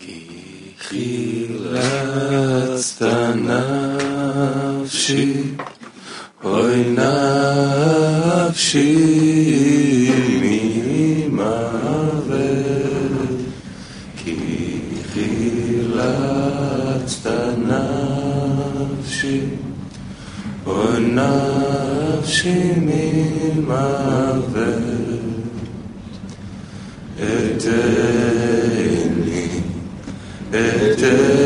כי חילצת נפשי, אוי נפשי ממוות, כי חילצת נפשי, אוי נפשי ממוות. Yeah.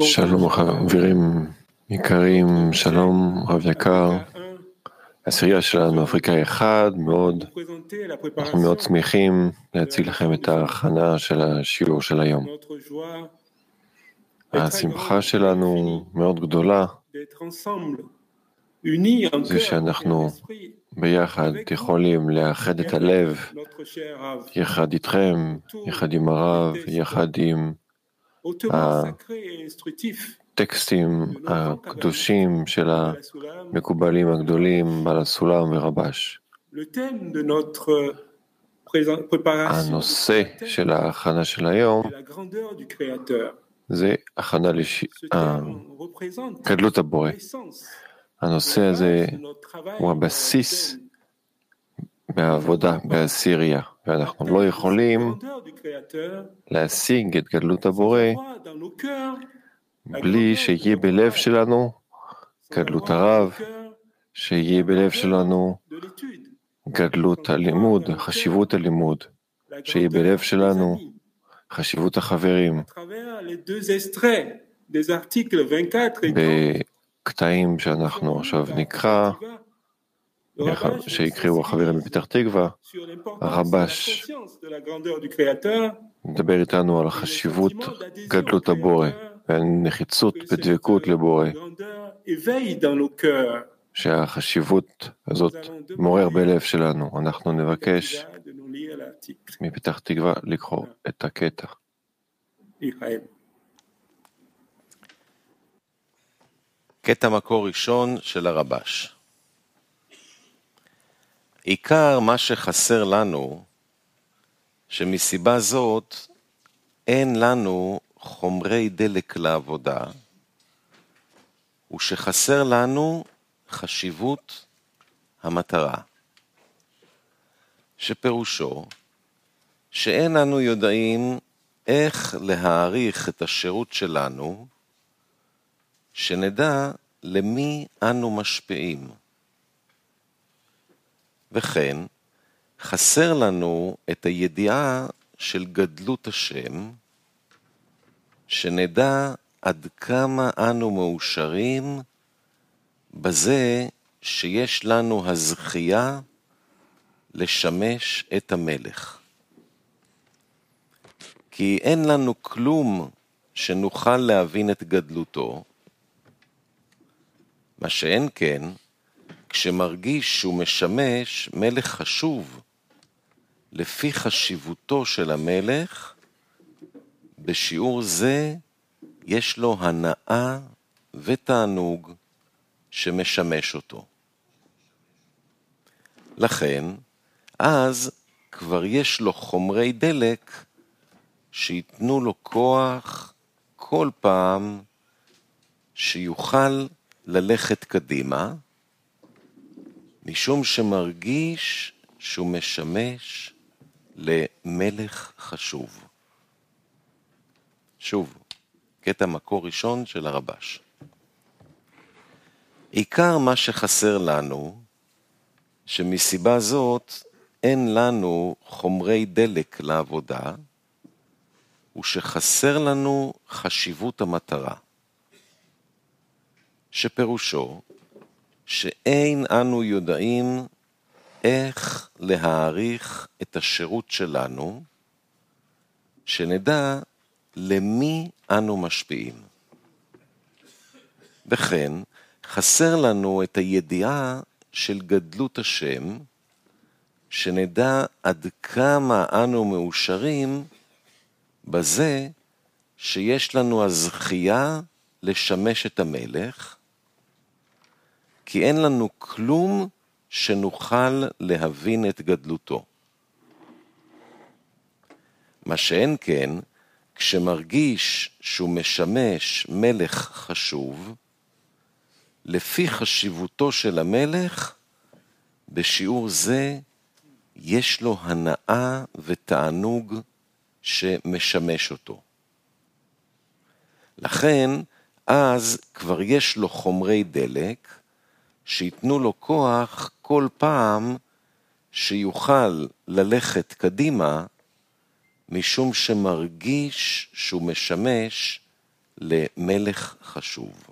שלום חברים יקרים, שלום רב יקר. העשירייה שלנו, אפריקאי אחד, מאוד, אנחנו מאוד שמחים להציג לכם את ההכנה של השיעור של היום. השמחה שלנו מאוד גדולה, זה שאנחנו ביחד יכולים לאחד את הלב, יחד איתכם, יחד עם הרב, יחד עם הטקסטים הקדושים של המקובלים הגדולים, בעל הסולם ורבש. הנושא של ההכנה של היום זה הכנה לגדלות הבורא. הנושא הזה הוא הבסיס בעבודה בעשירייה, ואנחנו לא יכולים להשיג את גדלות הבורא בלי שיהיה בלב שלנו גדלות הרב, שיהיה בלב שלנו גדלות הלימוד, חשיבות הלימוד, שיהיה בלב שלנו חשיבות החברים. בקטעים שאנחנו עכשיו נקרא, שיקראו החברים מפתח תקווה, הרבש מדבר איתנו על חשיבות גדלות הבורא והנחיצות בדבקות לבורא, שהחשיבות הזאת מעורר בלב שלנו. אנחנו נבקש מפתח תקווה לקרוא את הקטע. קטע מקור ראשון של הרבש. עיקר מה שחסר לנו, שמסיבה זאת אין לנו חומרי דלק לעבודה, ושחסר לנו חשיבות המטרה, שפירושו שאין אנו יודעים איך להעריך את השירות שלנו, שנדע למי אנו משפיעים. וכן, חסר לנו את הידיעה של גדלות השם, שנדע עד כמה אנו מאושרים בזה שיש לנו הזכייה לשמש את המלך. כי אין לנו כלום שנוכל להבין את גדלותו, מה שאין כן, כשמרגיש שהוא משמש מלך חשוב לפי חשיבותו של המלך, בשיעור זה יש לו הנאה ותענוג שמשמש אותו. לכן, אז כבר יש לו חומרי דלק שייתנו לו כוח כל פעם שיוכל ללכת קדימה, משום שמרגיש שהוא משמש למלך חשוב. שוב, קטע מקור ראשון של הרבש. עיקר מה שחסר לנו, שמסיבה זאת אין לנו חומרי דלק לעבודה, ושחסר לנו חשיבות המטרה, שפירושו שאין אנו יודעים איך להעריך את השירות שלנו, שנדע למי אנו משפיעים. וכן, חסר לנו את הידיעה של גדלות השם, שנדע עד כמה אנו מאושרים בזה שיש לנו הזכייה לשמש את המלך, כי אין לנו כלום שנוכל להבין את גדלותו. מה שאין כן, כשמרגיש שהוא משמש מלך חשוב, לפי חשיבותו של המלך, בשיעור זה יש לו הנאה ותענוג שמשמש אותו. לכן, אז כבר יש לו חומרי דלק, שייתנו לו כוח כל פעם שיוכל ללכת קדימה, משום שמרגיש שהוא משמש למלך חשוב.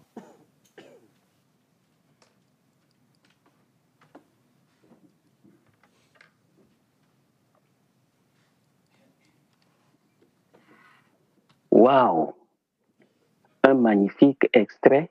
Waouh Un extrait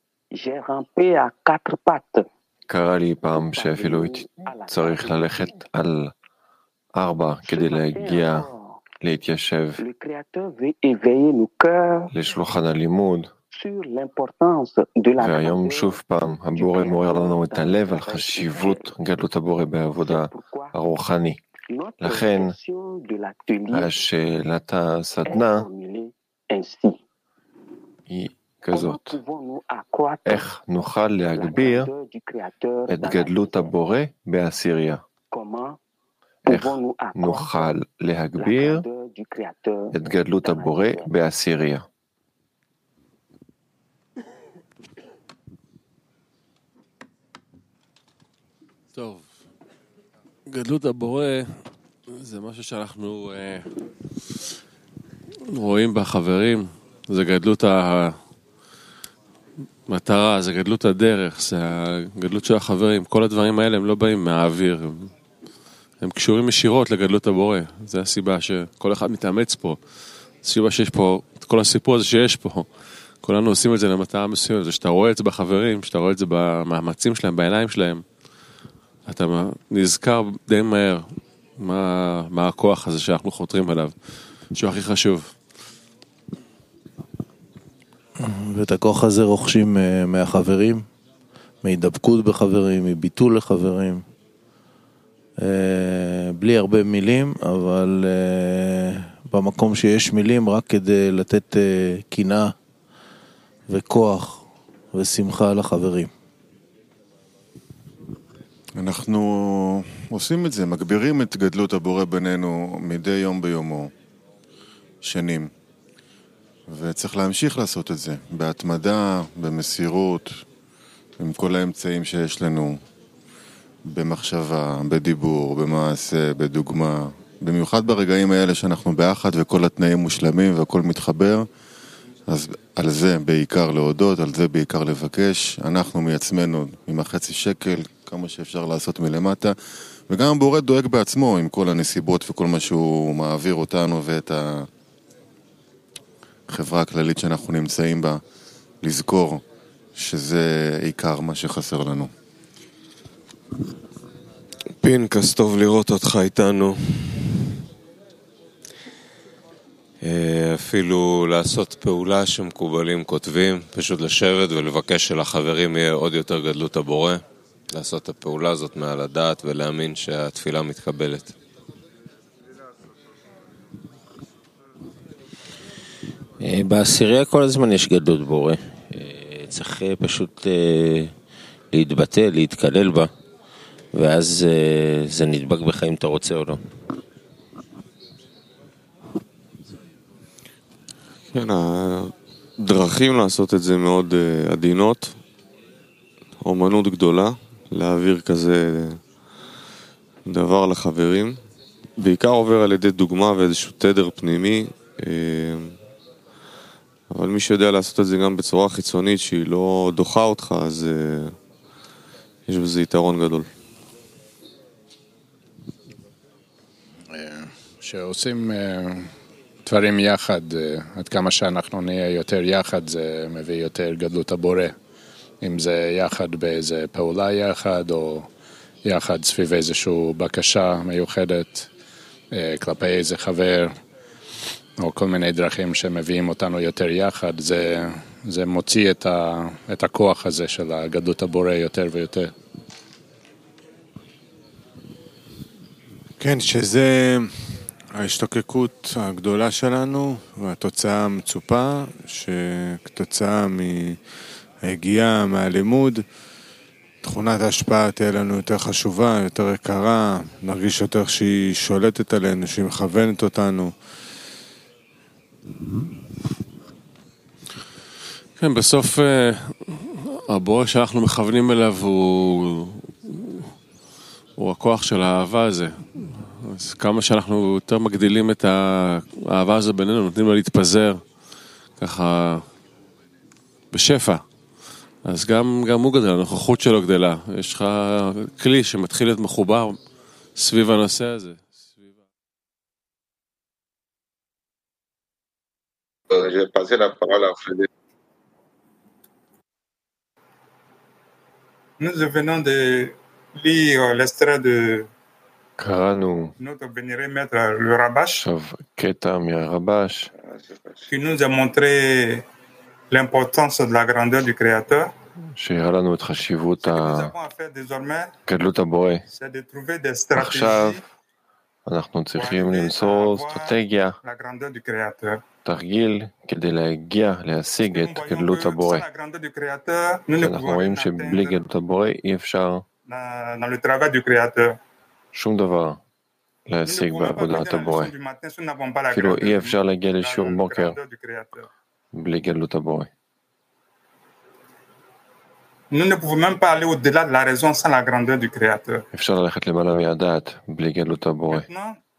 J'ai rampé à quatre pattes. קרה לי פעם שאפילו הייתי צריך ללכת על ארבע כדי להגיע להתיישב לשולחן הלימוד, sur l'importance de la והיום. שוב פעם הבורא מעורר לנו את הלב על חשיבות גדלות הבורא בעבודה הרוחני. לכן, השאלת הסדנה. היא כזאת, איך נוכל להגביר את גדלות? הבורא בעשירייה? איך נוכל להגביר את גדלות הבורא בעשירייה? טוב, גדלות הבורא זה משהו שאנחנו אה, רואים בחברים, זה גדלות המטרה, זה גדלות הדרך, זה הגדלות של החברים, כל הדברים האלה הם לא באים מהאוויר, הם, הם קשורים ישירות לגדלות הבורא, זו הסיבה שכל אחד מתאמץ פה, הסיבה שיש פה, את כל הסיפור הזה שיש פה, כולנו עושים את זה למטרה מסוימת, זה שאתה רואה את זה בחברים, שאתה רואה את זה במאמצים שלהם, בעיניים שלהם, אתה נזכר די מהר מה, מה הכוח הזה שאנחנו חותרים אליו, שהוא הכי חשוב. ואת הכוח הזה רוכשים אה, מהחברים, מהידבקות בחברים, מביטול לחברים. אה, בלי הרבה מילים, אבל אה, במקום שיש מילים רק כדי לתת אה, קנאה וכוח ושמחה לחברים. אנחנו עושים את זה, מגבירים את גדלות הבורא בינינו מדי יום ביומו, שנים. וצריך להמשיך לעשות את זה, בהתמדה, במסירות, עם כל האמצעים שיש לנו, במחשבה, בדיבור, במעשה, בדוגמה. במיוחד ברגעים האלה שאנחנו ביחד וכל התנאים מושלמים והכל מתחבר, אז על זה בעיקר להודות, על זה בעיקר לבקש. אנחנו מעצמנו, עם החצי שקל, כמה שאפשר לעשות מלמטה. וגם הבורא דואג בעצמו עם כל הנסיבות וכל מה שהוא מעביר אותנו ואת החברה הכללית שאנחנו נמצאים בה, לזכור שזה עיקר מה שחסר לנו. פינקס, טוב לראות אותך איתנו. אה, אפילו לעשות פעולה שמקובלים כותבים, פשוט לשבת ולבקש שלחברים יהיה עוד יותר גדלות הבורא. לעשות את הפעולה הזאת מעל הדעת ולהאמין שהתפילה מתקבלת. בעשירייה כל הזמן יש גדלות בורא. אה, צריך אה, פשוט להתבטא, להתקלל בה, ואז זה נדבק בך אם אתה רוצה או לא. כן, הדרכים לעשות את זה מאוד עדינות, אומנות גדולה, להעביר כזה דבר לחברים. בעיקר עובר על ידי דוגמה ואיזשהו תדר פנימי. אבל מי שיודע לעשות את זה גם בצורה חיצונית שהיא לא דוחה אותך, אז uh, יש בזה יתרון גדול. כשעושים uh, דברים יחד, עד כמה שאנחנו נהיה יותר יחד, זה מביא יותר גדלות הבורא. אם זה יחד באיזה פעולה יחד, או יחד סביב איזושהי בקשה מיוחדת כלפי איזה חבר. או כל מיני דרכים שמביאים אותנו יותר יחד, זה, זה מוציא את, ה, את הכוח הזה של הגדות הבורא יותר ויותר. כן, שזה ההשתוקקות הגדולה שלנו והתוצאה המצופה, שכתוצאה מהיגיעה, מהלימוד, תכונת ההשפעה תהיה לנו יותר חשובה, יותר יקרה, נרגיש יותר שהיא שולטת עלינו, שהיא מכוונת אותנו. כן, בסוף אה, הבורא שאנחנו מכוונים אליו הוא, הוא הכוח של האהבה הזה. אז כמה שאנחנו יותר מגדילים את האהבה הזו בינינו, נותנים לו להתפזר ככה בשפע. אז גם, גם הוא גדל, הנוכחות שלו גדלה. יש לך כלי שמתחיל להיות מחובר סביב הנושא הזה. je vais passer la parole à Frédéric. Nous venons de lire l'extrait de קראנו notre vénéré maître le Rabash, עכשיו קטע מהרבש qui nous a montré l'importance de la grandeur du Créateur. שהראה לנו את חשיבות Ce que nous avons à faire désormais, גדלות הבורא. c'est de trouver des עכשיו stratégies אנחנו צריכים למצוא אסטרטגיה, la grandeur du Créateur. תרגיל, כדי להגיע, להשיג את גדלות הבורא. Sans la grandeur du Créateur, nous ne אנחנו pouvons רואים rien שבלי atteindre גדלות הבורא אי אפשר dans, dans le travail du Créateur. שום דבר Nous ne להשיג pouvons pas בעבודת partir à la הבורא. leçon du matin si nous n'avons pas la אפילו grandeur אי du- אפשר להגיע la לשיעור בוקר grandeur du Créateur. בלי גדלות הבורא. Nous ne pouvons même pas aller au-delà de la raison sans la grandeur du Créateur. אפשר ללכת למעלה מהדעת בלי גדלות הבורא. Maintenant,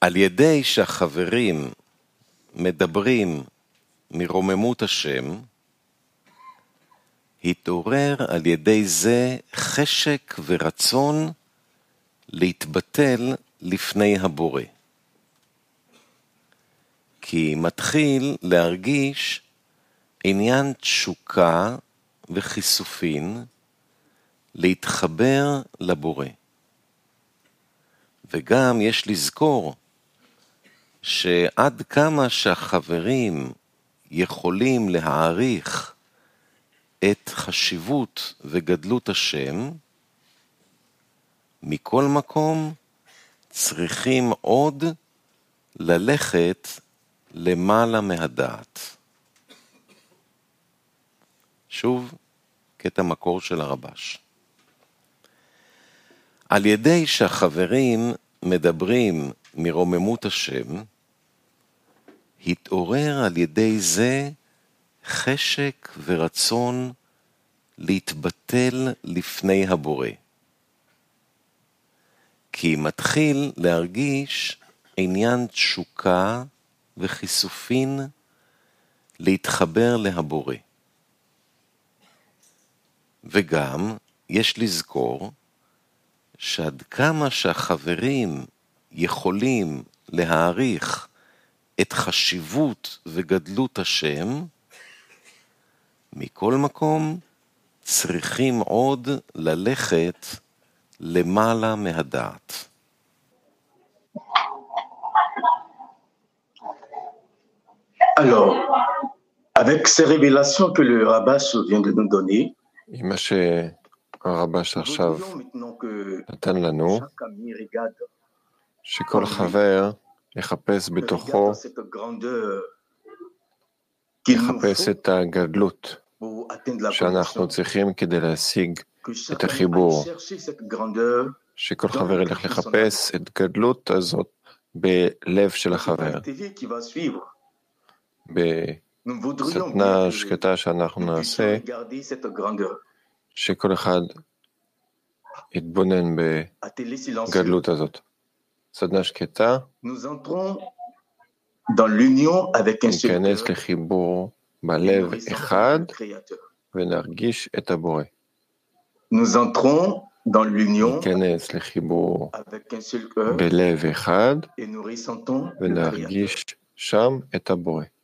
על ידי שהחברים מדברים מרוממות השם, התעורר על ידי זה חשק ורצון להתבטל לפני הבורא. כי מתחיל להרגיש עניין תשוקה וכיסופין להתחבר לבורא. וגם יש לזכור שעד כמה שהחברים יכולים להעריך את חשיבות וגדלות השם, מכל מקום צריכים עוד ללכת למעלה מהדעת. שוב, קטע מקור של הרבש. על ידי שהחברים מדברים מרוממות השם, התעורר על ידי זה חשק ורצון להתבטל לפני הבורא. כי מתחיל להרגיש עניין תשוקה וכיסופין להתחבר להבורא. וגם יש לזכור שעד כמה שהחברים יכולים להעריך את חשיבות וגדלות השם, מכל מקום צריכים עוד ללכת למעלה מהדעת. Alors, avec ces révélations que le Rabash vient de nous donner, עם מה שהרבש עכשיו נתן לנו, chaque ami regarde שכל חבר יחפש בתוכו, faut את הגדלות שאנחנו צריכים כדי להשיג את החיבור, שכל חבר ילך לחפש את הגדלות הזאת בלב של החבר, בסדנה שקטה שאנחנו נעשה. שכל אחד יתבונן. בגדלות הזאת. סדנה שקטה, Nous entrons dans l'union avec un seul ניכנס cœur לחיבור et nous בלב ressentons אחד le Créateur. ונרגיש את הבורא. Nous entrons dans l'union ניכנס לחיבור avec un seul cœur בלב אחד et nous ressentons le Créateur.